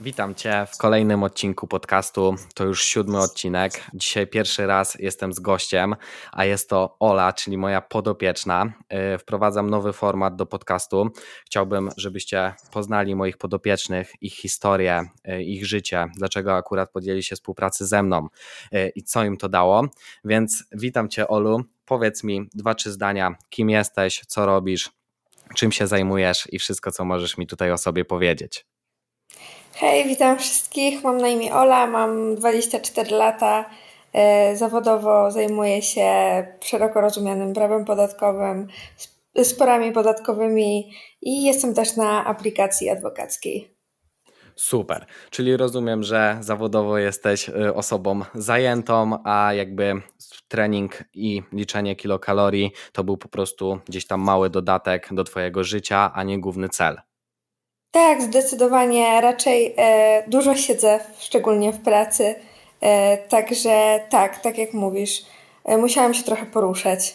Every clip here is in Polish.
Witam Cię w kolejnym odcinku podcastu. To już siódmy odcinek. Dzisiaj pierwszy raz jestem z gościem, a jest to Ola, czyli moja podopieczna. Y, wprowadzam nowy format do podcastu. Chciałbym, żebyście poznali moich podopiecznych, ich historię, y, ich życie, dlaczego akurat podjęli się współpracy ze mną y, i co im to dało. Więc witam Cię, Olu. Powiedz mi dwa, trzy zdania, kim jesteś, co robisz, czym się zajmujesz i wszystko, co możesz mi tutaj o sobie powiedzieć. Hej, witam wszystkich. Mam na imię Ola, mam 24 lata. E, zawodowo zajmuję się szeroko rozumianym prawem podatkowym, sporami podatkowymi i jestem też na aplikacji adwokackiej. Super, czyli rozumiem, że zawodowo jesteś y, osobą zajętą, a jakby trening i liczenie kilokalorii to był po prostu gdzieś tam mały dodatek do Twojego życia, a nie główny cel. Tak, zdecydowanie. Raczej e, dużo siedzę, szczególnie w pracy. E, także tak, tak jak mówisz, e, musiałam się trochę poruszać.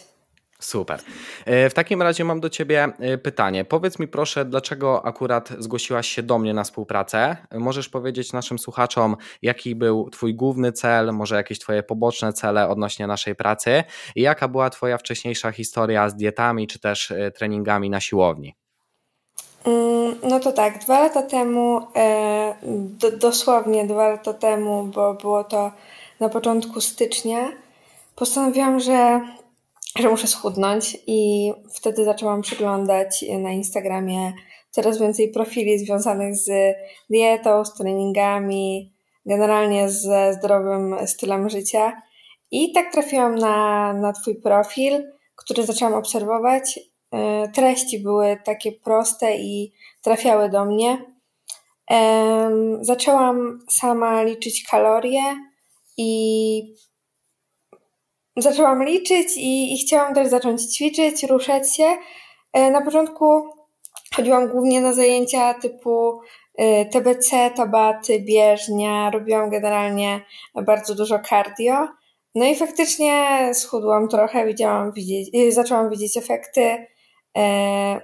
Super. E, w takim razie mam do Ciebie e, pytanie. Powiedz mi proszę, dlaczego akurat zgłosiłaś się do mnie na współpracę? Możesz powiedzieć naszym słuchaczom, jaki był Twój główny cel, może jakieś Twoje poboczne cele odnośnie naszej pracy i jaka była Twoja wcześniejsza historia z dietami czy też e, treningami na siłowni? Mm, no to tak, dwa lata temu, e, do, dosłownie dwa lata temu, bo było to na początku stycznia, postanowiłam, że, że muszę schudnąć i wtedy zaczęłam przeglądać na Instagramie coraz więcej profili związanych z dietą, z treningami, generalnie ze zdrowym stylem życia. I tak trafiłam na, na Twój profil, który zaczęłam obserwować treści były takie proste i trafiały do mnie. Zaczęłam sama liczyć kalorie i zaczęłam liczyć i, i chciałam też zacząć ćwiczyć, ruszać się. E, na początku chodziłam głównie na zajęcia typu e, TBC, tabaty, bieżnia. Robiłam generalnie bardzo dużo cardio. No i faktycznie schudłam trochę, widziałam, widzieć, zaczęłam widzieć efekty. E,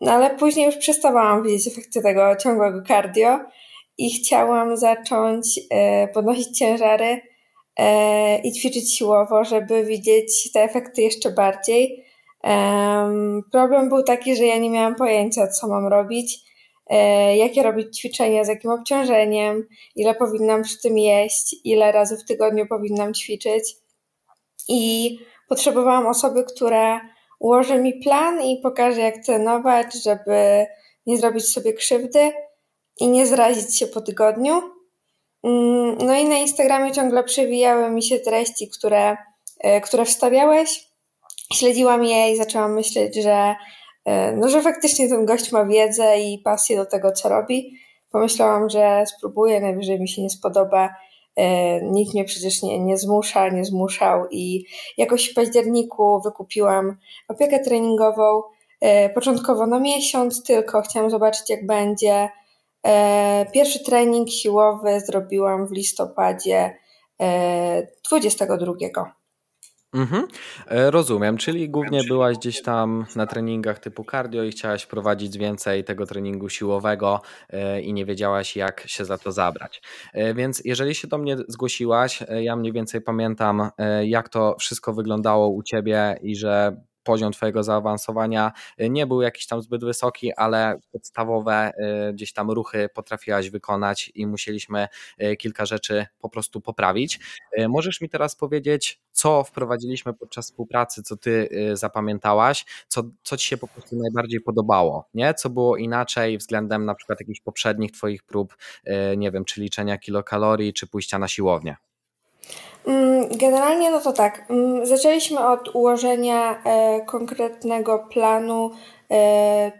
no ale później już przestawałam widzieć efekty tego ciągłego cardio i chciałam zacząć e, podnosić ciężary e, i ćwiczyć siłowo, żeby widzieć te efekty jeszcze bardziej. Problem był taki, że ja nie miałam pojęcia, co mam robić, jakie robić ćwiczenia, z jakim obciążeniem, ile powinnam przy tym jeść, ile razy w tygodniu powinnam ćwiczyć. I potrzebowałam osoby, która ułoży mi plan i pokaże, jak trenować, żeby nie zrobić sobie krzywdy i nie zrazić się po tygodniu. Mm, no i na Instagramie ciągle przewijały mi się treści, które, e, które wstawiałeś. Śledziłam je i zaczęłam myśleć, że, e, no, że faktycznie ten gość ma wiedzę i pasję do tego, co robi. Pomyślałam, że spróbuję, najwyżej mi się nie spodoba nikt mnie przecież nie, nie zmusza, nie zmuszał i jakoś w październiku wykupiłam opiekę treningową. E, początkowo na miesiąc tylko, chciałam zobaczyć jak będzie. E, pierwszy trening siłowy zrobiłam w listopadzie 22. Mhm, e, rozumiem, czyli głównie byłaś gdzieś tam na treningach typu cardio i chciałaś wprowadzić więcej tego treningu siłowego e, i nie wiedziałaś jak się za to zabrać. E, więc jeżeli się do mnie zgłosiłaś, ja mniej więcej pamiętam jak to wszystko wyglądało u ciebie i że poziom Twojego zaawansowania y, nie był jakiś tam zbyt wysoki, ale podstawowe y, gdzieś tam ruchy potrafiłaś wykonać i musieliśmy y, kilka rzeczy po prostu poprawić. Możesz mi teraz powiedzieć, co wprowadziliśmy podczas współpracy, co Ty zapamiętałaś, co, co Ci się po prostu najbardziej podobało, nie? Co było inaczej względem na przykład jakichś poprzednich Twoich prób, nie wiem, czy liczenia kilokalorii, czy pójścia na siłownię? Mm, generalnie no to tak, mm, zaczęliśmy od ułożenia e, konkretnego planu e,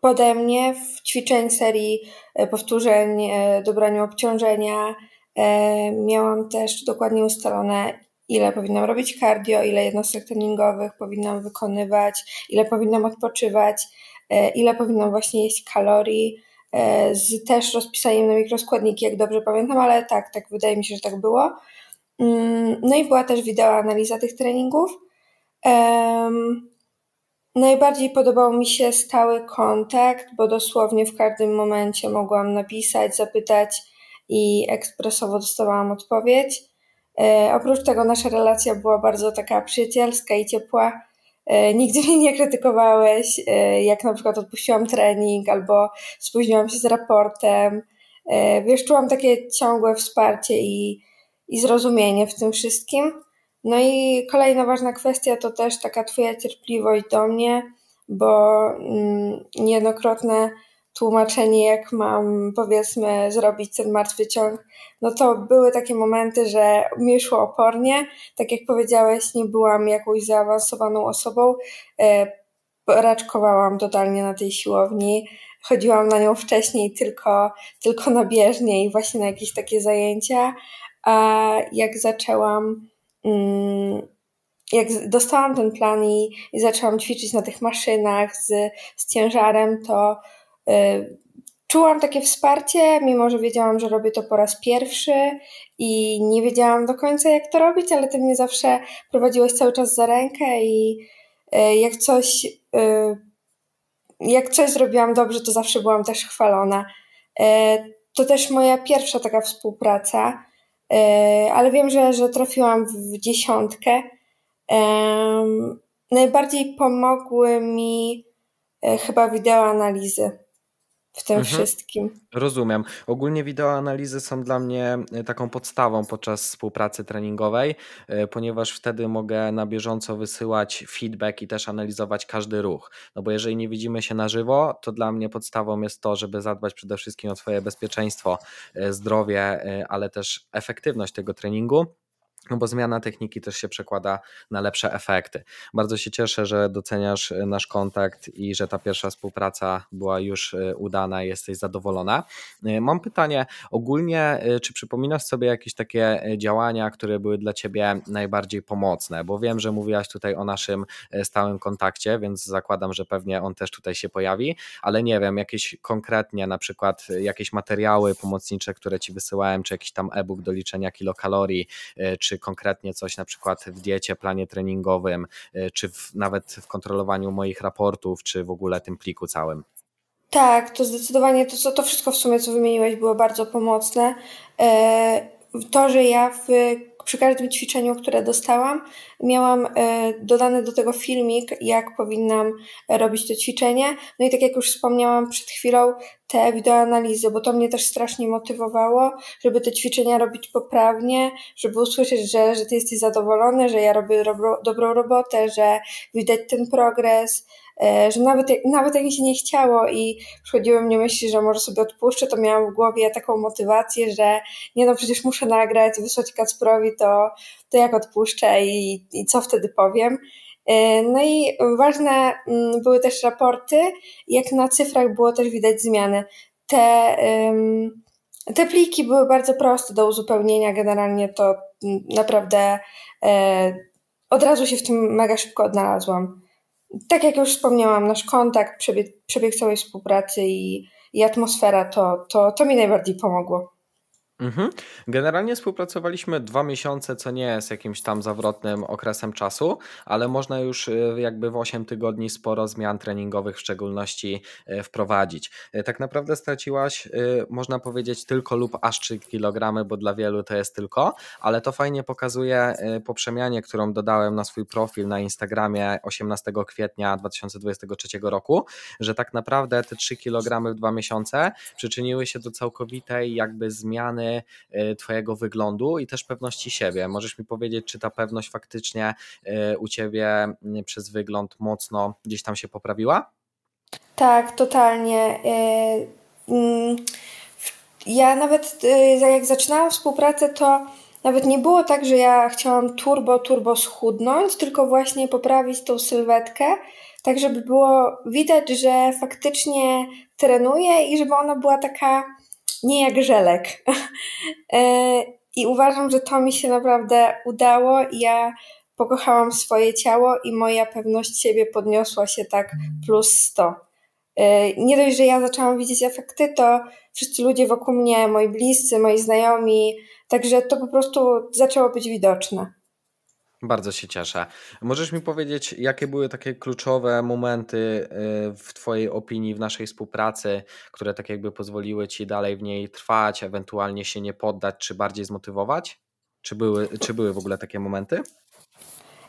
pode mnie w ćwiczeń serii e, powtórzeń, dobraniu obciążenia. Miałam też dokładnie ustalone, ile powinnam robić cardio, ile jednostek treningowych powinnam wykonywać, ile powinnam odpoczywać, ile powinnam właśnie jeść kalorii, z też rozpisaniem na mikroskładniki, jak dobrze pamiętam, ale tak, tak wydaje mi się, że tak było. Mm, no i była też wideo analiza tych treningów. najbardziej podobał mi się stały kontakt, bo dosłownie w każdym momencie mogłam napisać, zapytać i ekspresowo dostawałam odpowiedź. E, oprócz tego nasza relacja była bardzo taka przyjacielska i ciepła. E, nigdy mnie nie krytykowałeś, e, jak na przykład odpuściłam trening albo spóźniłam się z raportem. Wiesz, czułam takie ciągłe wsparcie i, i zrozumienie w tym wszystkim. No i kolejna ważna kwestia to też taka Twoja cierpliwość do mnie, bo mm, niejednokrotne tłumaczenie, jak mam powiedzmy zrobić ten martwy ciąg, no to były takie momenty, że mi szło opornie. Tak jak powiedziałeś, nie byłam jakąś zaawansowaną osobą. E, raczkowałam totalnie na tej siłowni. Chodziłam na nią wcześniej tylko, tylko na bieżnie i właśnie na jakieś takie zajęcia. A jak zaczęłam mm, jak dostałam ten plan i, i zaczęłam ćwiczyć na tych maszynach z, z ciężarem, to y, czułam takie wsparcie, mimo że wiedziałam, że robię to po raz pierwszy i nie wiedziałam do końca, jak to robić, ale ty mnie zawsze prowadziłeś cały czas za rękę i y, jak coś, y, jak coś zrobiłam dobrze, to zawsze byłam też chwalona. To też moja pierwsza taka współpraca, ale wiem, że, że trafiłam w dziesiątkę. Najbardziej pomogły mi e, chyba wideoanalizy w tym mhm. wszystkim. Rozumiem. Ogólnie wideoanalizy są dla mnie e, taką podstawą podczas współpracy treningowej, e, ponieważ wtedy mogę na bieżąco wysyłać feedback i też analizować każdy ruch. No bo jeżeli nie widzimy się na żywo, to dla mnie podstawą jest to, żeby zadbać przede wszystkim o Twoje bezpieczeństwo, zdrowie, ale też efektywność tego treningu no bo zmiana techniki też się przekłada na lepsze efekty. Bardzo się cieszę, że doceniasz e, nasz kontakt i że ta pierwsza współpraca była już e, udana jesteś zadowolona. E, mam pytanie ogólnie, czy przypominasz sobie jakieś takie działania, które były dla Ciebie najbardziej pomocne? Bo wiem, że mówiłaś tutaj o naszym stałym kontakcie, więc zakładam, że pewnie on też tutaj się pojawi, ale nie wiem, jakieś konkretnie, na przykład jakieś materiały pomocnicze, które Ci wysyłałem, czy jakiś tam e-book do liczenia kilokalorii, czy czy konkretnie coś na przykład w diecie, planie treningowym, y, czy w, nawet w kontrolowaniu moich raportów, czy w ogóle tym pliku całym. Tak, to zdecydowanie to, to wszystko w sumie, co wymieniłeś, było bardzo pomocne. E, to, że ja w przy każdym ćwiczeniu, które dostałam, miałam e, dodany do tego filmik, jak powinnam robić to ćwiczenie. No i tak jak już wspomniałam przed chwilą, te wideoanalizy, bo to mnie też strasznie motywowało, żeby te ćwiczenia robić poprawnie, żeby usłyszeć, że, że ty jesteś zadowolony, że ja robię dobro, dobrą robotę, że widać ten progres, E, że nawet, nawet jak mi się nie chciało i przychodziły mnie myśli, że może sobie odpuszczę, to miałam w głowie taką motywację, że nie no, przecież muszę nagrać, wysłać Kacprowi, to, to jak odpuszczę i, i co wtedy powiem. E, no i ważne mm, były też raporty, jak na cyfrach było też widać zmiany. Te, te pliki były bardzo proste do uzupełnienia, generalnie to mm, naprawdę e, od razu się w tym mega szybko odnalazłam tak jak już wspomniałam, nasz kontakt, przebieg, przebieg całej współpracy i, i atmosfera, to, to, to mi najbardziej pomogło. Mhm. Generalnie współpracowaliśmy dwa miesiące, co nie jest jakimś tam zawrotnym okresem czasu, ale można już y, jakby w 8 tygodni sporo zmian treningowych w szczególności y, wprowadzić. Y, tak naprawdę straciłaś, można powiedzieć, tylko lub aż 3 kg, bo dla wielu to jest tylko, ale to fajnie pokazuje po przemianie, którą dodałem na swój profil na Instagramie 18 kwietnia 2023 roku, że tak naprawdę te 3 kg w dwa miesiące przyczyniły się do całkowitej jakby zmiany E, Twojego wyglądu i też pewności siebie. Możesz mi powiedzieć, czy ta pewność faktycznie e, u Ciebie przez wygląd mocno gdzieś tam się poprawiła? Tak, totalnie. E, mm, ja nawet jak zaczynałam współpracę, to nawet nie było tak, że ja chciałam turbo, turbo schudnąć, tylko właśnie poprawić tą sylwetkę, tak żeby było widać, że faktycznie trenuję i żeby ona była taka nie jak żelek. E, I uważam, że to mi się naprawdę udało. Ja pokochałam swoje ciało i moja pewność siebie podniosła się tak plus 100. E, nie dość, że ja zaczęłam widzieć efekty, to wszyscy ludzie wokół mnie, moi bliscy, moi znajomi, także to po prostu zaczęło być widoczne. Bardzo się cieszę. Możesz mi powiedzieć, jakie były takie kluczowe momenty y, w Twojej opinii w naszej współpracy, które tak jakby pozwoliły Ci dalej w niej trwać, ewentualnie się nie poddać, czy bardziej zmotywować? Czy były, czy były w ogóle takie momenty?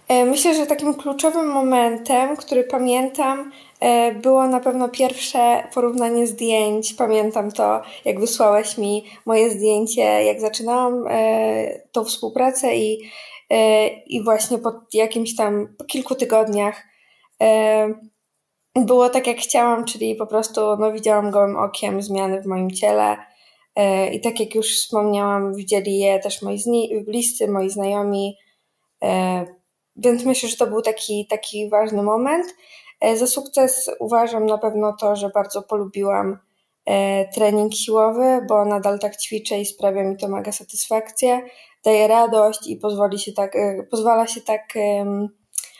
E, myślę, że takim kluczowym momentem, który pamiętam, e, było na pewno pierwsze porównanie zdjęć. Pamiętam to, jak wysłałeś mi moje zdjęcie, jak zaczynałam e, tą współpracę i, i właśnie po jakimś tam, po kilku tygodniach było tak, jak chciałam, czyli po prostu no, widziałam gołym okiem zmiany w moim ciele. I tak jak już wspomniałam, widzieli je też moi bliscy, moi znajomi więc myślę, że to był taki, taki ważny moment. E, za sukces uważam na pewno to, że bardzo polubiłam e, trening siłowy, bo nadal tak ćwiczę i sprawia mi to mega satysfakcję, daje radość i pozwoli się tak, e, pozwala się tak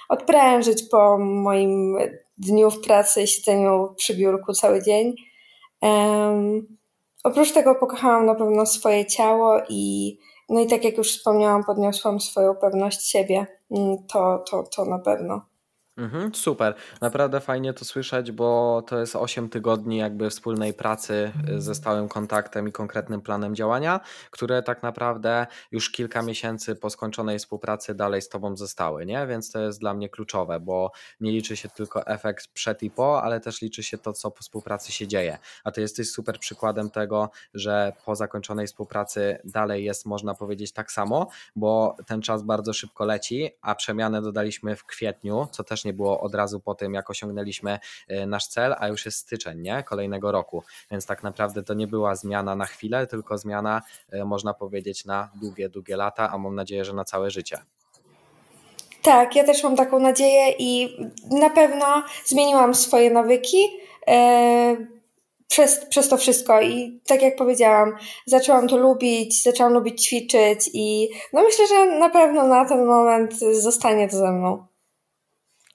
odprężyć po moim dniu w pracy, siedzeniu przy biurku cały dzień. Oprócz tego pokochałam na pewno swoje ciało i no i tak jak już wspomniałam, podniosłam swoją pewność siebie. Mm, to, to, to na pewno. Mhm, super. Naprawdę fajnie to słyszeć, bo to jest 8 tygodni jakby wspólnej pracy y, ze stałym kontaktem i konkretnym planem działania, które tak naprawdę już kilka miesięcy po skończonej współpracy dalej z Tobą zostały, nie? Więc to jest dla mnie kluczowe, bo nie liczy się tylko efekt przed i po, ale też liczy się to, co po współpracy się dzieje. A Ty jesteś super przykładem tego, że po zakończonej współpracy dalej jest, można powiedzieć, tak samo, bo ten czas bardzo szybko leci, a przemianę dodaliśmy w kwietniu, co też nie było od razu po tym, jak osiągnęliśmy e, nasz cel, a już jest styczeń nie? kolejnego roku. Więc tak naprawdę to nie była zmiana na chwilę, tylko zmiana, e, można powiedzieć, na długie, długie lata, a mam nadzieję, że na całe życie. Tak, ja też mam taką nadzieję i na pewno zmieniłam swoje nawyki. E, przez, przez to wszystko i tak jak powiedziałam, zaczęłam to lubić, zaczęłam lubić ćwiczyć i no myślę, że na pewno na ten moment zostanie to ze mną.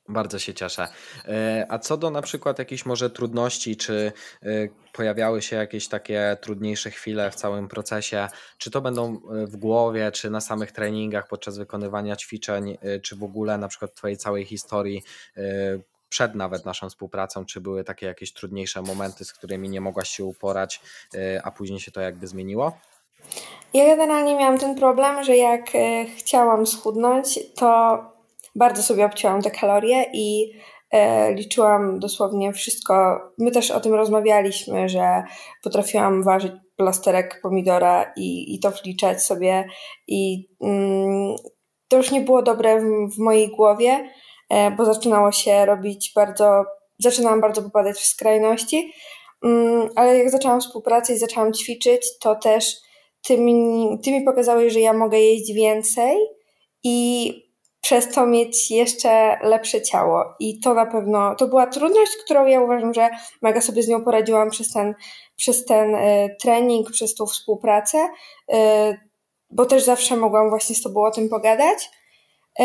Bardzo się cieszę. E, a co do na przykład jakichś może trudności, czy e, pojawiały się jakieś takie trudniejsze chwile w całym procesie? Czy to będą e, w głowie, czy na samych treningach podczas wykonywania ćwiczeń, czy w ogóle na przykład Twojej całej historii przed nawet naszą współpracą, czy były takie jakieś trudniejsze momenty, z którymi nie mogłaś się uporać, a później się to jakby zmieniło? Ja generalnie miałam ten problem, że jak chciałam schudnąć, to bardzo sobie obcięłam te kalorie i e, liczyłam dosłownie wszystko. My też o tym rozmawialiśmy, że potrafiłam ważyć plasterek pomidora i, i to wliczać sobie i mm, to już nie było dobre w, w mojej głowie, e, bo zaczynało się robić bardzo, zaczynałam bardzo popadać w skrajności, mm, ale jak zaczęłam współpracę i zaczęłam ćwiczyć, to też ty mi, ty mi pokazałeś, że ja mogę jeść więcej i przez to mieć jeszcze lepsze ciało. I to na pewno, to była trudność, którą ja uważam, że mega sobie z nią poradziłam przez ten, przez ten y, trening, przez tą współpracę, y, bo też zawsze mogłam właśnie z Tobą o tym pogadać. Y,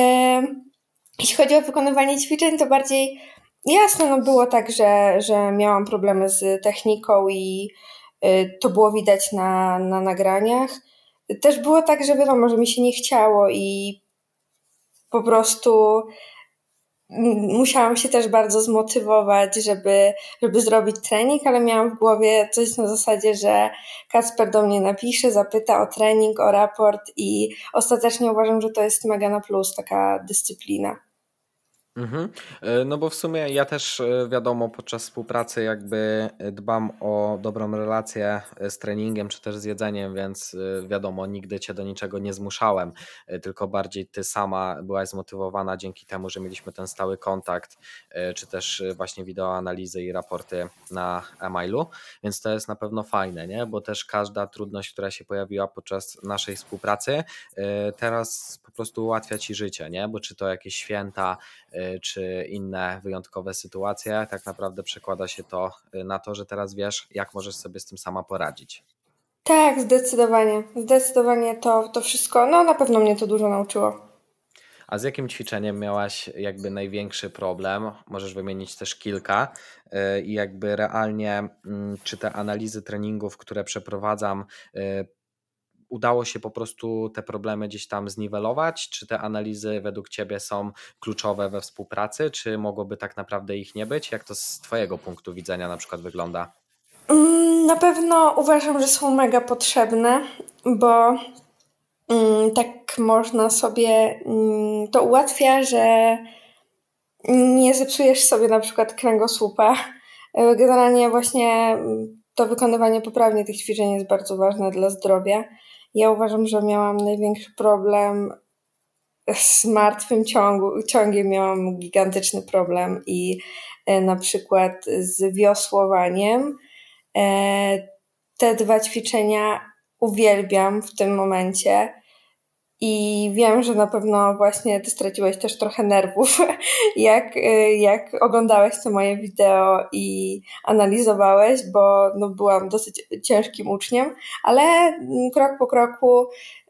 jeśli chodzi o wykonywanie ćwiczeń, to bardziej jasne, no było tak, że, że miałam problemy z techniką i to było widać na, na nagraniach. Też było tak, że wiadomo, że mi się nie chciało i po prostu musiałam się też bardzo zmotywować, żeby, żeby zrobić trening, ale miałam w głowie coś na zasadzie, że Kacper do mnie napisze, zapyta o trening, o raport i ostatecznie uważam, że to jest mega na plus taka dyscyplina. Mhm. E, no bo w sumie ja też e, wiadomo podczas współpracy jakby dbam o dobrą relację e, z treningiem czy też z jedzeniem, więc wiadomo nigdy cię do niczego nie zmuszałem, tylko bardziej ty sama byłaś zmotywowana dzięki temu, że mieliśmy ten stały kontakt, czy też właśnie wideoanalizy i raporty na e-mailu, więc to jest na pewno fajne, nie? bo też każda trudność, która się pojawiła podczas naszej współpracy teraz po prostu ułatwia ci życie, nie? bo czy to jakieś święta, czy inne wyjątkowe sytuacje, tak naprawdę przekłada się to y, na to, że teraz wiesz, jak możesz sobie z tym sama poradzić. Tak, zdecydowanie. Zdecydowanie to, to wszystko, no na pewno mnie to dużo nauczyło. A z jakim ćwiczeniem miałaś jakby największy problem? Możesz wymienić też kilka y, i jakby realnie, mm, czy te analizy treningów, które przeprowadzam, udało się po prostu te problemy gdzieś tam zniwelować? Czy te analizy według Ciebie są kluczowe we współpracy, czy mogłoby tak naprawdę ich nie być? Jak to z Twojego punktu widzenia na przykład wygląda? Mm, na pewno uważam, że są mega potrzebne, bo mm, tak można sobie, mm, to ułatwia, że nie zepsujesz sobie na przykład kręgosłupa. E, generalnie właśnie to wykonywanie poprawnie tych ćwiczeń jest bardzo ważne dla zdrowia. Ja uważam, że miałam największy problem z martwym ciągu, ciągiem miałam gigantyczny problem i e, na przykład z wiosłowaniem. E, te dwa ćwiczenia uwielbiam w tym momencie. I wiem, że na pewno właśnie ty straciłeś też trochę nerwów, jak, jak oglądałeś to moje wideo i analizowałeś, bo no, byłam dosyć ciężkim uczniem, ale krok po kroku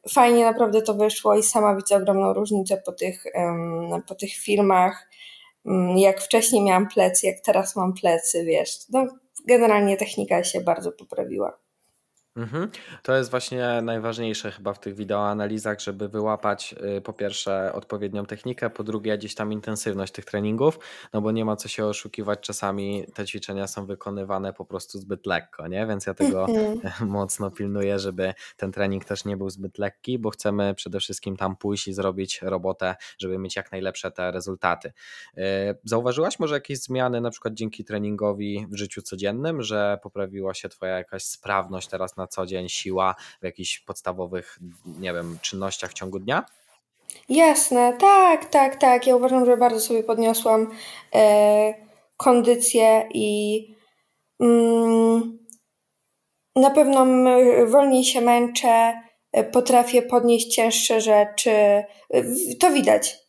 fajnie naprawdę to wyszło i sama widzę ogromną różnicę po tych, po tych filmach. Mm, jak wcześniej miałam plecy, jak teraz mam plecy, wiesz. No, generalnie technika się bardzo poprawiła. Mhm. To jest właśnie najważniejsze chyba w tych wideoanalizach, żeby wyłapać y, po pierwsze odpowiednią technikę, po drugie gdzieś tam intensywność tych treningów, no bo nie ma co się oszukiwać, czasami te ćwiczenia są wykonywane po prostu zbyt lekko, nie? Więc ja tego mhm. mocno pilnuję, żeby ten trening też nie był zbyt lekki, bo chcemy przede wszystkim tam pójść i zrobić robotę, żeby mieć jak najlepsze te rezultaty. Y, zauważyłaś może jakieś zmiany na przykład dzięki treningowi w życiu codziennym, że poprawiła się twoja jakaś sprawność teraz na na co dzień, siła w jakichś podstawowych, nie wiem, czynnościach w ciągu dnia? Jasne, tak, tak, tak. Ja uważam, że bardzo sobie podniosłam e, kondycję i mm, na pewno wolniej się męczę, e, potrafię podnieść cięższe rzeczy. E, to widać.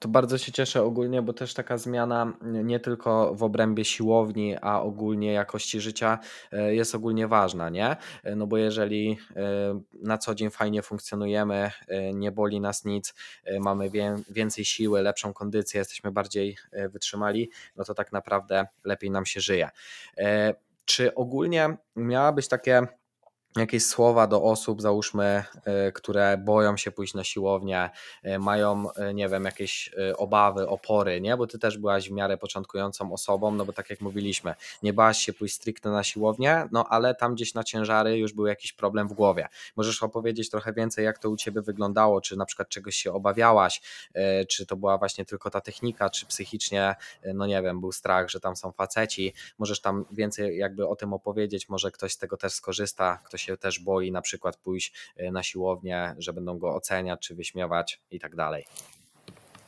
To bardzo się cieszę ogólnie, bo też taka zmiana nie tylko w obrębie siłowni, a ogólnie jakości życia e, jest ogólnie ważna, nie? E, no bo jeżeli e, na co dzień fajnie funkcjonujemy, nie boli nas nic, mamy więcej siły, lepszą kondycję, jesteśmy bardziej wytrzymali, no to tak naprawdę lepiej nam się żyje. Czy ogólnie miałabyś takie jakieś słowa do osób, załóżmy, e, które boją się pójść na siłownię, e, mają, e, nie wiem, jakieś obawy, opory, nie? Bo ty też byłaś w miarę początkującą osobą, no bo tak jak mówiliśmy, nie bałaś się pójść stricte na siłownię, no ale tam gdzieś na ciężary już był jakiś problem w głowie. Możesz opowiedzieć trochę więcej, jak to u ciebie wyglądało, czy na przykład czegoś się obawiałaś, czy to była właśnie tylko ta technika, czy psychicznie, no nie wiem, był strach, że tam są faceci. Możesz tam więcej jakby o tym opowiedzieć, może ktoś z tego też skorzysta, ktoś się też boi na przykład pójść e, na siłownię, że będą go oceniać czy wyśmiewać i tak dalej.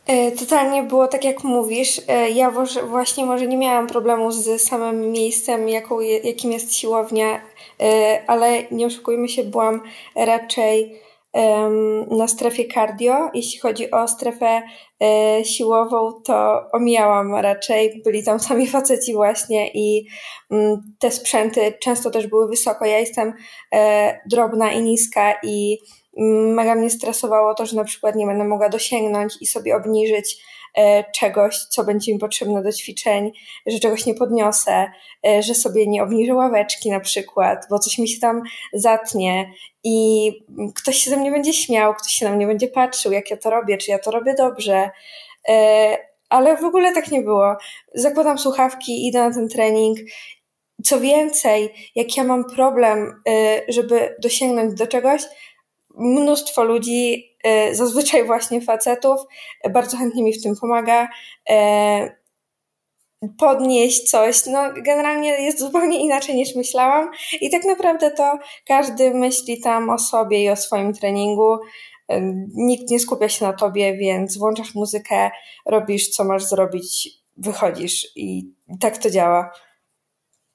E, totalnie było tak, jak mówisz. E, ja właśnie może nie miałam problemu z samym miejscem, jakim jest siłownia, ale nie oszukujmy się, byłam raczej na strefie cardio. Jeśli chodzi o strefę e, siłową, to omijałam raczej. Byli tam sami faceci właśnie i mm, te sprzęty często też były wysoko. Ja jestem e, drobna i niska i mm, mega mnie stresowało to, że na przykład nie będę mogła dosięgnąć i sobie obniżyć czegoś, co będzie mi potrzebne do ćwiczeń, że czegoś nie podniosę, e, że sobie nie obniżę ławeczki na przykład, bo coś mi się tam zatnie i ktoś się ze mnie będzie śmiał, ktoś się na mnie będzie patrzył, jak ja to robię, czy ja to robię dobrze. E, ale w ogóle tak nie było. Zakładam słuchawki, idę na ten trening. Co więcej, jak ja mam problem, żeby dosięgnąć do czegoś, mnóstwo ludzi, e, zazwyczaj właśnie facetów, bardzo chętnie mi w tym pomaga. E, podnieść coś. No, generalnie jest zupełnie inaczej niż myślałam, i tak naprawdę to każdy myśli tam o sobie i o swoim treningu. E, nikt nie skupia się na tobie, więc włączasz muzykę, robisz co masz zrobić, wychodzisz i tak to działa.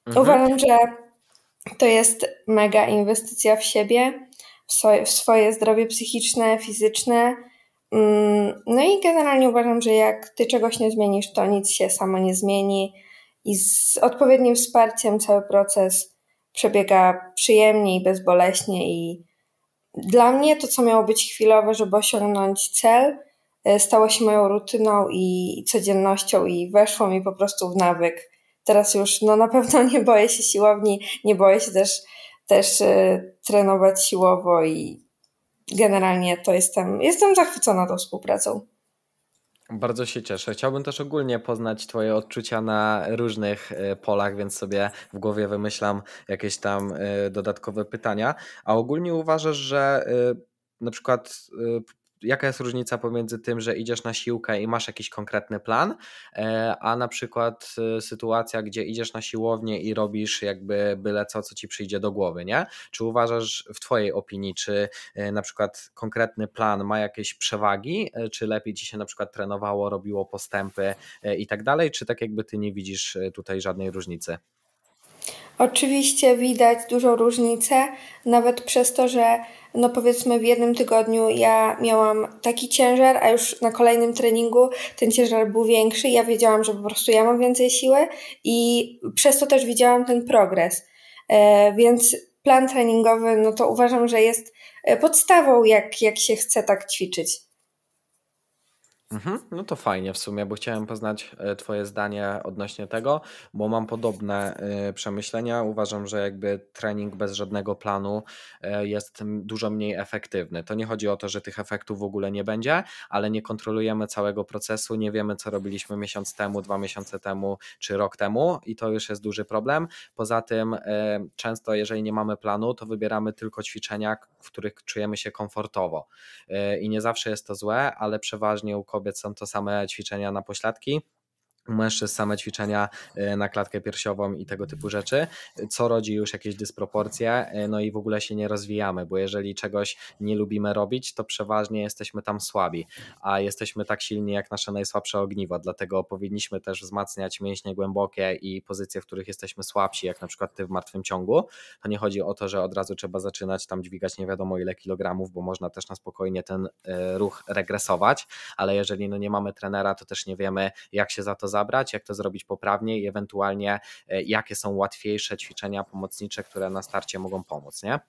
Mhm. Uważam, że to jest mega inwestycja w siebie w swoje, zdrowie psychiczne, fizyczne. Mm, no i generalnie uważam, że jak ty czegoś nie zmienisz, to nic się samo nie zmieni i z odpowiednim wsparciem cały proces przebiega przyjemnie i bezboleśnie i dla mnie to, co miało być chwilowe, żeby osiągnąć cel, e, stało się moją rutyną i codziennością i weszło mi po prostu w nawyk. Teraz już no, na pewno nie boję się siłowni, nie boję się też też trenować siłowo i generalnie to jestem, jestem zachwycona tą współpracą. Bardzo się cieszę. Chciałbym też ogólnie poznać Twoje odczucia na różnych polach, więc sobie w głowie wymyślam jakieś tam dodatkowe pytania. A ogólnie uważasz, że na przykład jaka jest różnica pomiędzy tym, że idziesz na siłkę i masz jakiś konkretny plan, e, a na przykład e, sytuacja, gdzie idziesz na siłownię i robisz jakby byle co, co ci przyjdzie do głowy, nie? Czy uważasz w twojej opinii, czy e, na przykład konkretny plan ma jakieś przewagi, czy lepiej ci się na przykład trenowało, robiło postępy i tak dalej, czy tak jakby ty nie widzisz tutaj żadnej różnicy? Oczywiście widać dużą różnicę, nawet przez to, że no powiedzmy w jednym tygodniu ja miałam taki ciężar, a już na kolejnym treningu ten ciężar był większy. Ja wiedziałam, że po prostu ja mam więcej siły i przez to też widziałam ten progres. E, więc plan treningowy, no to uważam, że jest e, podstawą, jak, jak się chce tak ćwiczyć. Mhm, no to fajnie w sumie, bo chciałem poznać e, Twoje zdanie odnośnie tego, bo mam podobne e, przemyślenia. Uważam, że jakby trening bez żadnego planu e, jest dużo mniej efektywny. To nie chodzi o to, że tych efektów w ogóle nie będzie, ale nie kontrolujemy całego procesu, nie wiemy, co robiliśmy miesiąc temu, dwa miesiące temu czy rok temu, i to już jest duży problem. Poza tym, często, jeżeli nie mamy planu, to wybieramy tylko ćwiczenia, w których czujemy się komfortowo. I nie zawsze jest to złe, ale przeważnie u kobiet są to same ćwiczenia na pośladki mężczyzn same ćwiczenia e, na klatkę piersiową i tego typu rzeczy, co rodzi już jakieś dysproporcje, e, no i w ogóle się nie rozwijamy, bo jeżeli czegoś nie lubimy robić, to przeważnie jesteśmy tam słabi, a jesteśmy tak silni jak nasze najsłabsze ogniwo, dlatego powinniśmy też wzmacniać mięśnie głębokie i pozycje, w których jesteśmy słabsi, jak na przykład ty w martwym ciągu. To nie chodzi o to, że od razu trzeba zaczynać tam dźwigać nie wiadomo ile kilogramów, bo można też na spokojnie ten e, ruch regresować, ale jeżeli no nie mamy trenera, to też nie wiemy jak się za to zabrać, jak to zrobić poprawnie i ewentualnie e, jakie są łatwiejsze ćwiczenia pomocnicze, które na starcie mogą pomóc, nie?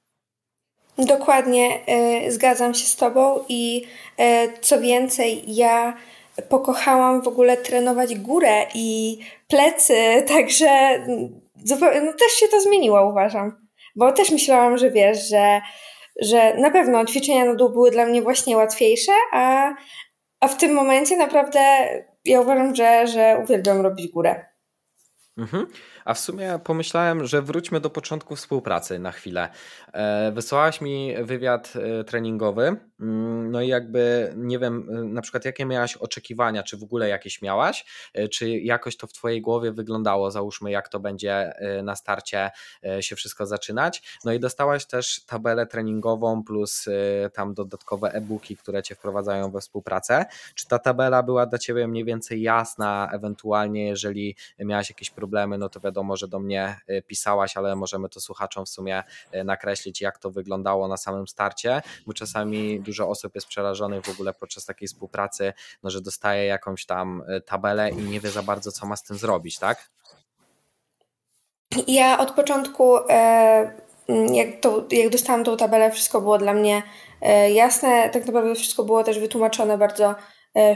Dokładnie, yy, zgadzam się z Tobą i yy, co więcej, ja pokochałam w ogóle trenować górę i plecy, także no też się to zmieniło, uważam. Bo też myślałam, że wiesz, że, że na pewno ćwiczenia na dół były dla mnie właśnie łatwiejsze, a, a w tym momencie naprawdę ja uważam, że, że uwielbiam robić górę. Mhm. A w sumie pomyślałem, że wróćmy do początku współpracy na chwilę. E, wysłałaś mi wywiad e, treningowy, mm, no i jakby nie wiem, e, na przykład jakie miałaś oczekiwania, czy w ogóle jakieś miałaś, czy jakoś to w Twojej głowie wyglądało, załóżmy jak to będzie na starcie się wszystko zaczynać. No i dostałaś też tabelę treningową plus tam dodatkowe e-booki, które Cię wprowadzają we współpracę. Czy ta tabela była dla Ciebie mniej więcej jasna, ewentualnie jeżeli miałaś jakieś problemy, no to wiadomo, że do mnie y, pisałaś, ale możemy to słuchaczom w sumie y, nakreślić, jak to wyglądało na samym starcie, bo czasami dużo osób jest przerażonych w ogóle podczas takiej współpracy, no, że dostaje jakąś tam y, tabelę i nie wie za bardzo, co ma z tym zrobić, tak? Ja od początku, e, jak, to, jak dostałam tą tabelę, wszystko było dla mnie e, jasne. Tak naprawdę wszystko było też wytłumaczone bardzo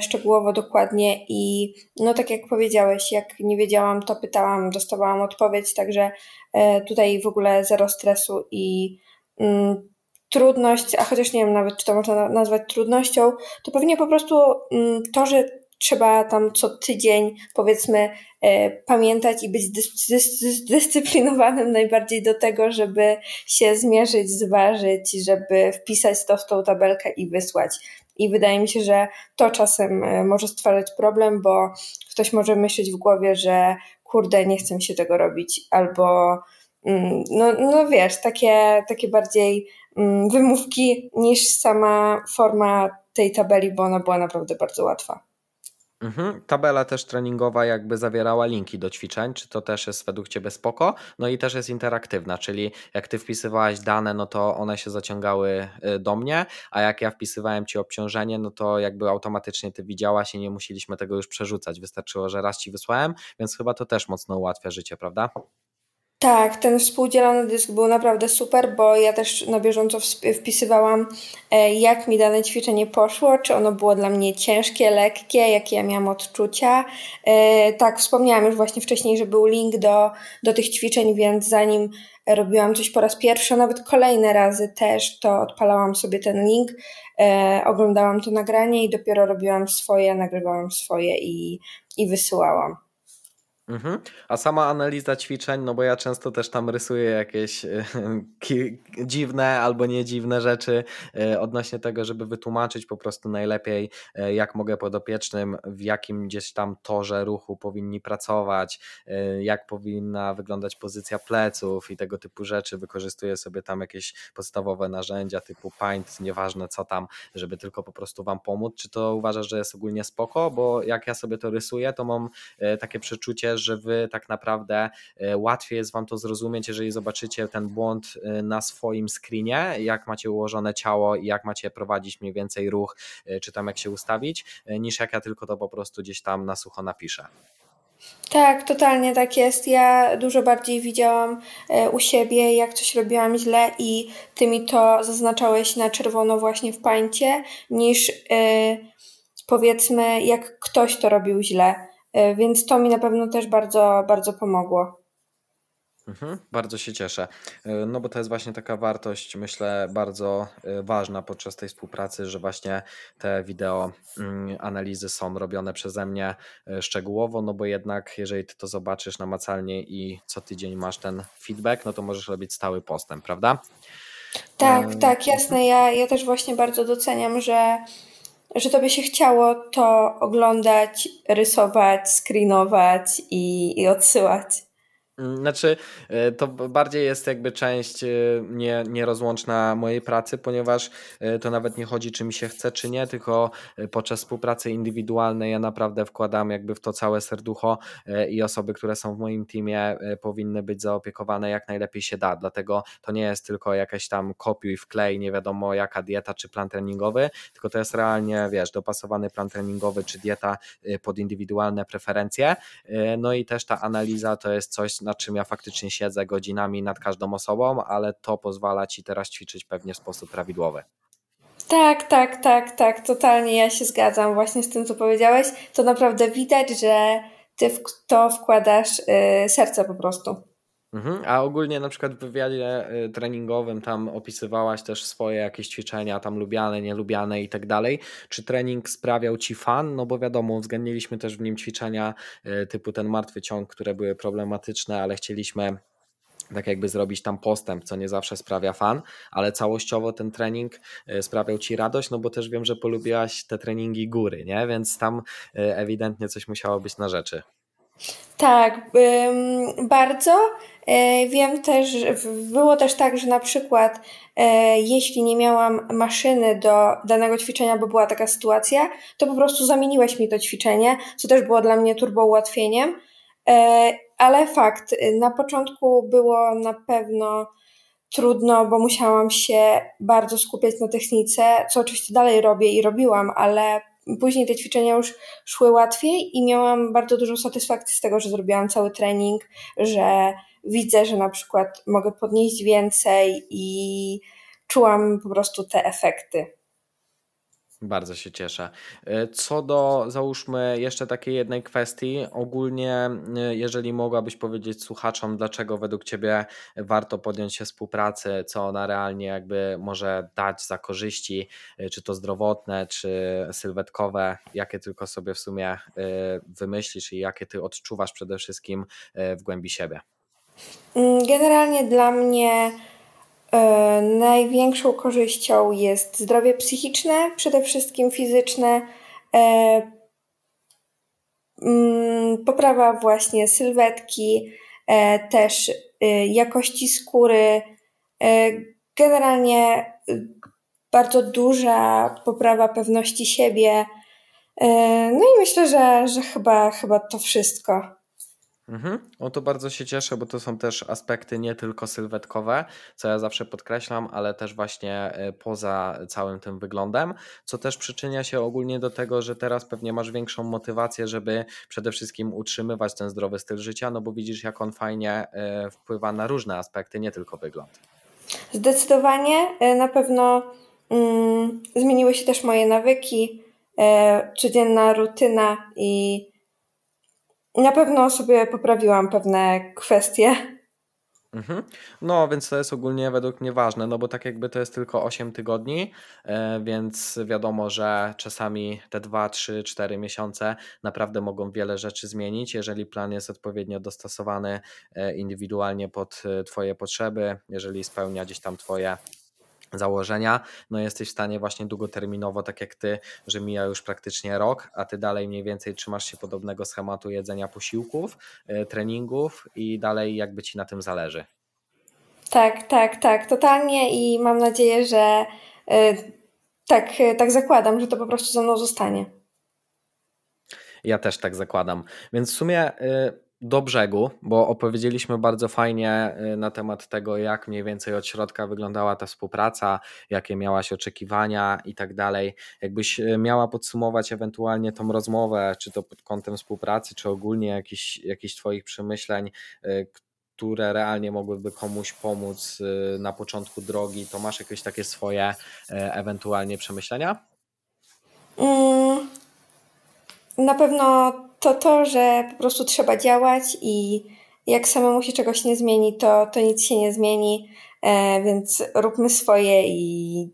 szczegółowo, dokładnie i no tak jak powiedziałeś, jak nie wiedziałam, to pytałam, dostawałam odpowiedź, także e, tutaj w ogóle zero stresu i mm, trudność, a chociaż nie wiem nawet, czy to można nazwać trudnością, to pewnie po prostu mm, to, że trzeba tam co tydzień, powiedzmy, e, pamiętać i być zdyscyplinowanym najbardziej do tego, żeby się zmierzyć, zważyć, żeby wpisać to w tą tabelkę i wysłać. I wydaje mi się, że to czasem e, może stwarzać problem, bo ktoś może myśleć w głowie, że kurde, nie chcę się tego robić, albo mm, no, no wiesz, takie, takie bardziej mm, wymówki niż sama forma tej tabeli, bo ona była naprawdę bardzo łatwa. Mhm. Tabela też treningowa jakby zawierała linki do ćwiczeń, czy to też jest według Ciebie spoko? No i też jest interaktywna, czyli jak Ty wpisywałaś dane, no to one się zaciągały y, do mnie, a jak ja wpisywałem Ci obciążenie, no to jakby automatycznie Ty widziałaś i nie musieliśmy tego już przerzucać. Wystarczyło, że raz Ci wysłałem, więc chyba to też mocno ułatwia życie, prawda? Tak, ten współdzielony dysk był naprawdę super, bo ja też na bieżąco wpisywałam, e, jak mi dane ćwiczenie poszło, czy ono było dla mnie ciężkie, lekkie, jakie ja miałam odczucia. E, tak, wspomniałam już właśnie wcześniej, że był link do, do tych ćwiczeń, więc zanim robiłam coś po raz pierwszy, a nawet kolejne razy też, to odpalałam sobie ten link, e, oglądałam to nagranie i dopiero robiłam swoje, nagrywałam swoje i, i wysyłałam. Mhm. A sama analiza ćwiczeń, no bo ja często też tam rysuję jakieś e, dziwne albo niedziwne rzeczy e, odnośnie tego, żeby wytłumaczyć po prostu najlepiej, e, jak mogę podopiecznym, w jakim gdzieś tam torze ruchu powinni pracować, jak powinna wyglądać pozycja pleców i tego typu rzeczy. Wykorzystuję sobie tam jakieś podstawowe narzędzia typu Paint, nieważne co tam, żeby tylko po prostu Wam pomóc. Czy to uważasz, że jest ogólnie spoko? Bo jak ja sobie to rysuję, to mam takie przeczucie, że wy tak naprawdę e, łatwiej jest wam to zrozumieć, jeżeli zobaczycie ten błąd e, na swoim screenie, jak macie ułożone ciało i jak macie prowadzić mniej więcej ruch, e, czy tam jak się ustawić, niż jak ja tylko to po prostu gdzieś tam na sucho napiszę. Tak, totalnie tak jest. Ja dużo bardziej widziałam u siebie, jak coś robiłam źle i ty mi to zaznaczałeś na czerwono właśnie w pańcie, niż yy, powiedzmy, jak ktoś to robił źle. E, więc to mi na pewno też bardzo, bardzo pomogło. Mhm, bardzo się cieszę. E, no bo to jest właśnie taka wartość, myślę, bardzo e, ważna podczas tej współpracy, że właśnie te wideo mm, analizy są robione przeze mnie szczegółowo, no bo jednak jeżeli ty to zobaczysz namacalnie i co tydzień masz ten feedback, no to możesz robić stały postęp, prawda? Tak, tak, jasne. Ja, ja też właśnie bardzo doceniam, że że tobie się chciało to oglądać, rysować, screenować i, i odsyłać. Mm, znaczy, e, to bardziej jest jakby część e, nie, nierozłączna mojej pracy, ponieważ e, to nawet nie chodzi, czy mi się chce, czy nie, tylko podczas współpracy indywidualnej ja naprawdę wkładam jakby w to całe serducho i osoby, które są w moim teamie powinny być zaopiekowane jak najlepiej się da. Dlatego to nie jest tylko jakaś tam kopiuj, wklej, nie wiadomo jaka dieta czy plan treningowy, tylko to jest realnie, wiesz, dopasowany plan treningowy czy dieta pod indywidualne preferencje. No i też ta analiza to jest coś, nad czym ja faktycznie siedzę godzinami nad każdą osobą, ale to pozwala ci teraz ćwiczyć pewnie w sposób prawidłowy. Tak, tak, tak, tak, totalnie ja się zgadzam właśnie z tym, co powiedziałeś. To naprawdę widać, że ty w to wkładasz yy, serce po prostu. Mhm. A ogólnie na przykład w wywiadzie y, treningowym tam opisywałaś też swoje jakieś ćwiczenia, tam lubiane, nielubiane i tak dalej. Czy trening sprawiał ci fan? No bo wiadomo, uwzględniliśmy też w nim ćwiczenia y, typu ten martwy ciąg, które były problematyczne, ale chcieliśmy tak jakby zrobić tam postęp, co nie zawsze sprawia fan, ale całościowo ten trening y, sprawiał ci radość, no bo też wiem, że polubiłaś te treningi góry, nie? Więc tam ewidentnie coś musiało być na rzeczy. Tak, bardzo. E, wiem też, było też tak, że na przykład e, jeśli nie miałam maszyny do danego ćwiczenia, bo była taka sytuacja, to po prostu zamieniłeś mi to ćwiczenie, co też było dla mnie turbo ułatwieniem. E, ale fakt, na początku było na pewno trudno, bo musiałam się bardzo skupiać na technice, co oczywiście dalej robię i robiłam, ale później te ćwiczenia już szły łatwiej i miałam bardzo dużą satysfakcję z tego, że zrobiłam cały trening, że widzę, że na przykład mogę podnieść więcej i czułam po prostu te efekty. Bardzo się cieszę. E, co do, załóżmy, jeszcze takiej jednej kwestii, ogólnie, e, jeżeli mogłabyś powiedzieć słuchaczom, dlaczego według Ciebie warto podjąć się współpracy, co ona realnie jakby może dać za korzyści, e, czy to zdrowotne, czy sylwetkowe, jakie tylko sobie w sumie wymyślisz i jakie Ty odczuwasz przede wszystkim w głębi siebie? Mm, generalnie dla mnie największą korzyścią jest zdrowie psychiczne, przede wszystkim fizyczne, e, mm, poprawa właśnie sylwetki, e, też jakości skóry, generalnie bardzo duża poprawa pewności siebie. No i myślę, że, że chyba, chyba to wszystko. Mhm. O to bardzo się cieszę, bo to są też aspekty nie tylko sylwetkowe, co ja zawsze podkreślam, ale też właśnie e, poza całym tym wyglądem, co też przyczynia się ogólnie do tego, że teraz pewnie masz większą motywację, żeby przede wszystkim utrzymywać ten zdrowy styl życia, no bo widzisz, jak on fajnie e, wpływa na różne aspekty, nie tylko wygląd. Zdecydowanie e, na pewno mm, zmieniły się też moje nawyki, codzienna rutyna i na pewno sobie poprawiłam pewne kwestie. Mhm. No, więc to jest ogólnie według mnie ważne, no bo tak jakby to jest tylko 8 tygodni, e, więc wiadomo, że czasami te 2, 3, 4 miesiące naprawdę mogą wiele rzeczy zmienić, jeżeli plan jest odpowiednio dostosowany e, indywidualnie pod e, Twoje potrzeby, jeżeli spełnia gdzieś tam Twoje założenia, no jesteś w stanie właśnie długoterminowo, tak jak ty, że mija już praktycznie rok, a ty dalej mniej więcej trzymasz się podobnego schematu jedzenia posiłków, e, treningów i dalej jakby ci na tym zależy. Tak, tak, tak, totalnie i mam nadzieję, że e, tak, tak zakładam, że to po prostu ze mną zostanie. Ja też tak zakładam. Więc w sumie e, do brzegu, bo opowiedzieliśmy bardzo fajnie y, na temat tego, jak mniej więcej od środka wyglądała ta współpraca, jakie miałaś oczekiwania i tak dalej. Jakbyś y, miała podsumować ewentualnie tą rozmowę, czy to pod kątem współpracy, czy ogólnie jakichś, jakichś Twoich przemyśleń, y, które realnie mogłyby komuś pomóc na początku drogi, to masz jakieś takie swoje ewentualnie przemyślenia? Mm, na pewno to to, że po prostu trzeba działać i jak samemu się czegoś nie zmieni, to, to nic się nie zmieni, e, więc róbmy swoje i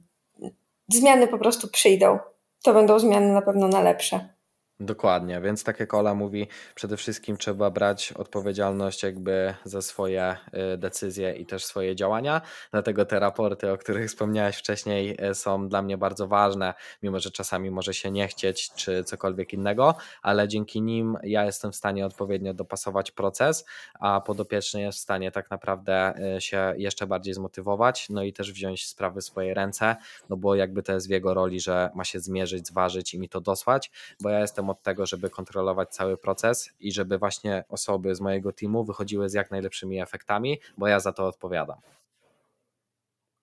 zmiany po prostu przyjdą. To będą zmiany na pewno na lepsze. Dokładnie, więc tak jak Ola mówi, przede wszystkim trzeba brać odpowiedzialność jakby za swoje y, decyzje i też swoje działania. Dlatego te raporty, o których wspomniałeś wcześniej, y, są dla mnie bardzo ważne, mimo że czasami może się nie chcieć czy cokolwiek innego, ale dzięki nim ja jestem w stanie odpowiednio dopasować proces, a podopieczny jest w stanie tak naprawdę y, się jeszcze bardziej zmotywować, no i też wziąć sprawy w swoje ręce, no bo jakby to jest w jego roli, że ma się zmierzyć, zważyć i mi to dosłać, bo ja jestem od tego, żeby kontrolować cały proces i żeby właśnie osoby z mojego teamu wychodziły z jak najlepszymi efektami, bo ja za to odpowiadam.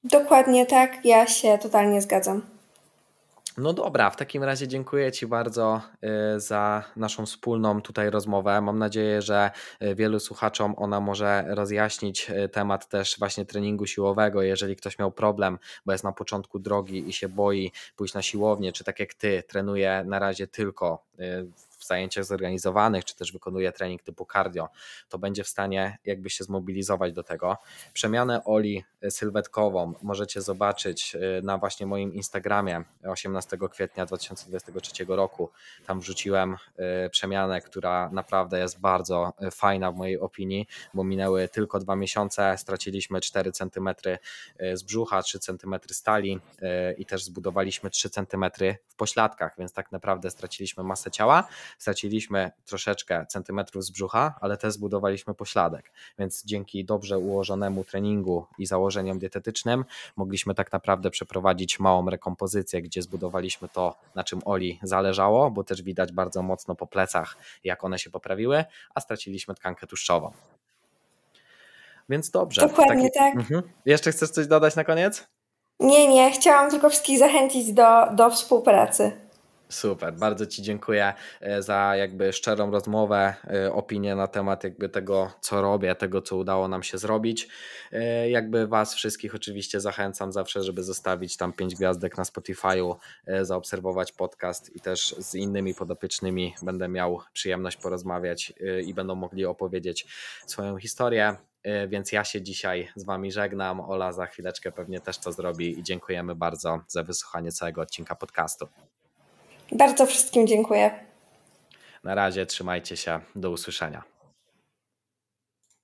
Dokładnie tak, ja się totalnie zgadzam. No dobra, w takim razie dziękuję Ci bardzo y, za naszą wspólną tutaj rozmowę. Mam nadzieję, że y, wielu słuchaczom ona może rozjaśnić y, temat też właśnie treningu siłowego. Jeżeli ktoś miał problem, bo jest na początku drogi i się boi pójść na siłownię, czy tak jak Ty trenuje na razie tylko zajęciach zorganizowanych, czy też wykonuje trening typu cardio, to będzie w stanie jakby się zmobilizować do tego. Przemianę Oli sylwetkową możecie zobaczyć y, na właśnie moim Instagramie 18 kwietnia 2023 roku. Tam wrzuciłem y, przemianę, która naprawdę jest bardzo fajna w mojej opinii, bo minęły tylko dwa miesiące, straciliśmy 4 cm z brzucha, 3 cm stali i też zbudowaliśmy 3 cm w pośladkach, więc tak naprawdę straciliśmy masę ciała, straciliśmy troszeczkę centymetrów z brzucha, ale też zbudowaliśmy pośladek, więc dzięki dobrze ułożonemu treningu i założeniom dietetycznym mogliśmy tak naprawdę przeprowadzić małą rekompozycję, gdzie zbudowaliśmy to, na czym Oli zależało, bo też widać bardzo mocno po plecach, jak one się poprawiły, a straciliśmy tkankę tłuszczową. Więc dobrze. Dokładnie tak. Mhm. Jeszcze chcesz coś dodać na koniec? Nie, nie. Chciałam tylko wszystkich zachęcić do, do współpracy. Super, bardzo Ci dziękuję e, za jakby szczerą rozmowę, e, opinię na temat jakby tego, co robię, tego, co udało nam się zrobić. E, jakby Was wszystkich oczywiście zachęcam zawsze, żeby zostawić tam pięć gwiazdek na Spotify'u, zaobserwować podcast i też z innymi podopiecznymi będę miał przyjemność porozmawiać i będą mogli opowiedzieć swoją historię. Więc ja się dzisiaj z Wami żegnam. Ola za chwileczkę pewnie też to zrobi i dziękujemy bardzo za wysłuchanie całego odcinka podcastu. Bardzo wszystkim dziękuję. Na razie, trzymajcie się. Do usłyszenia.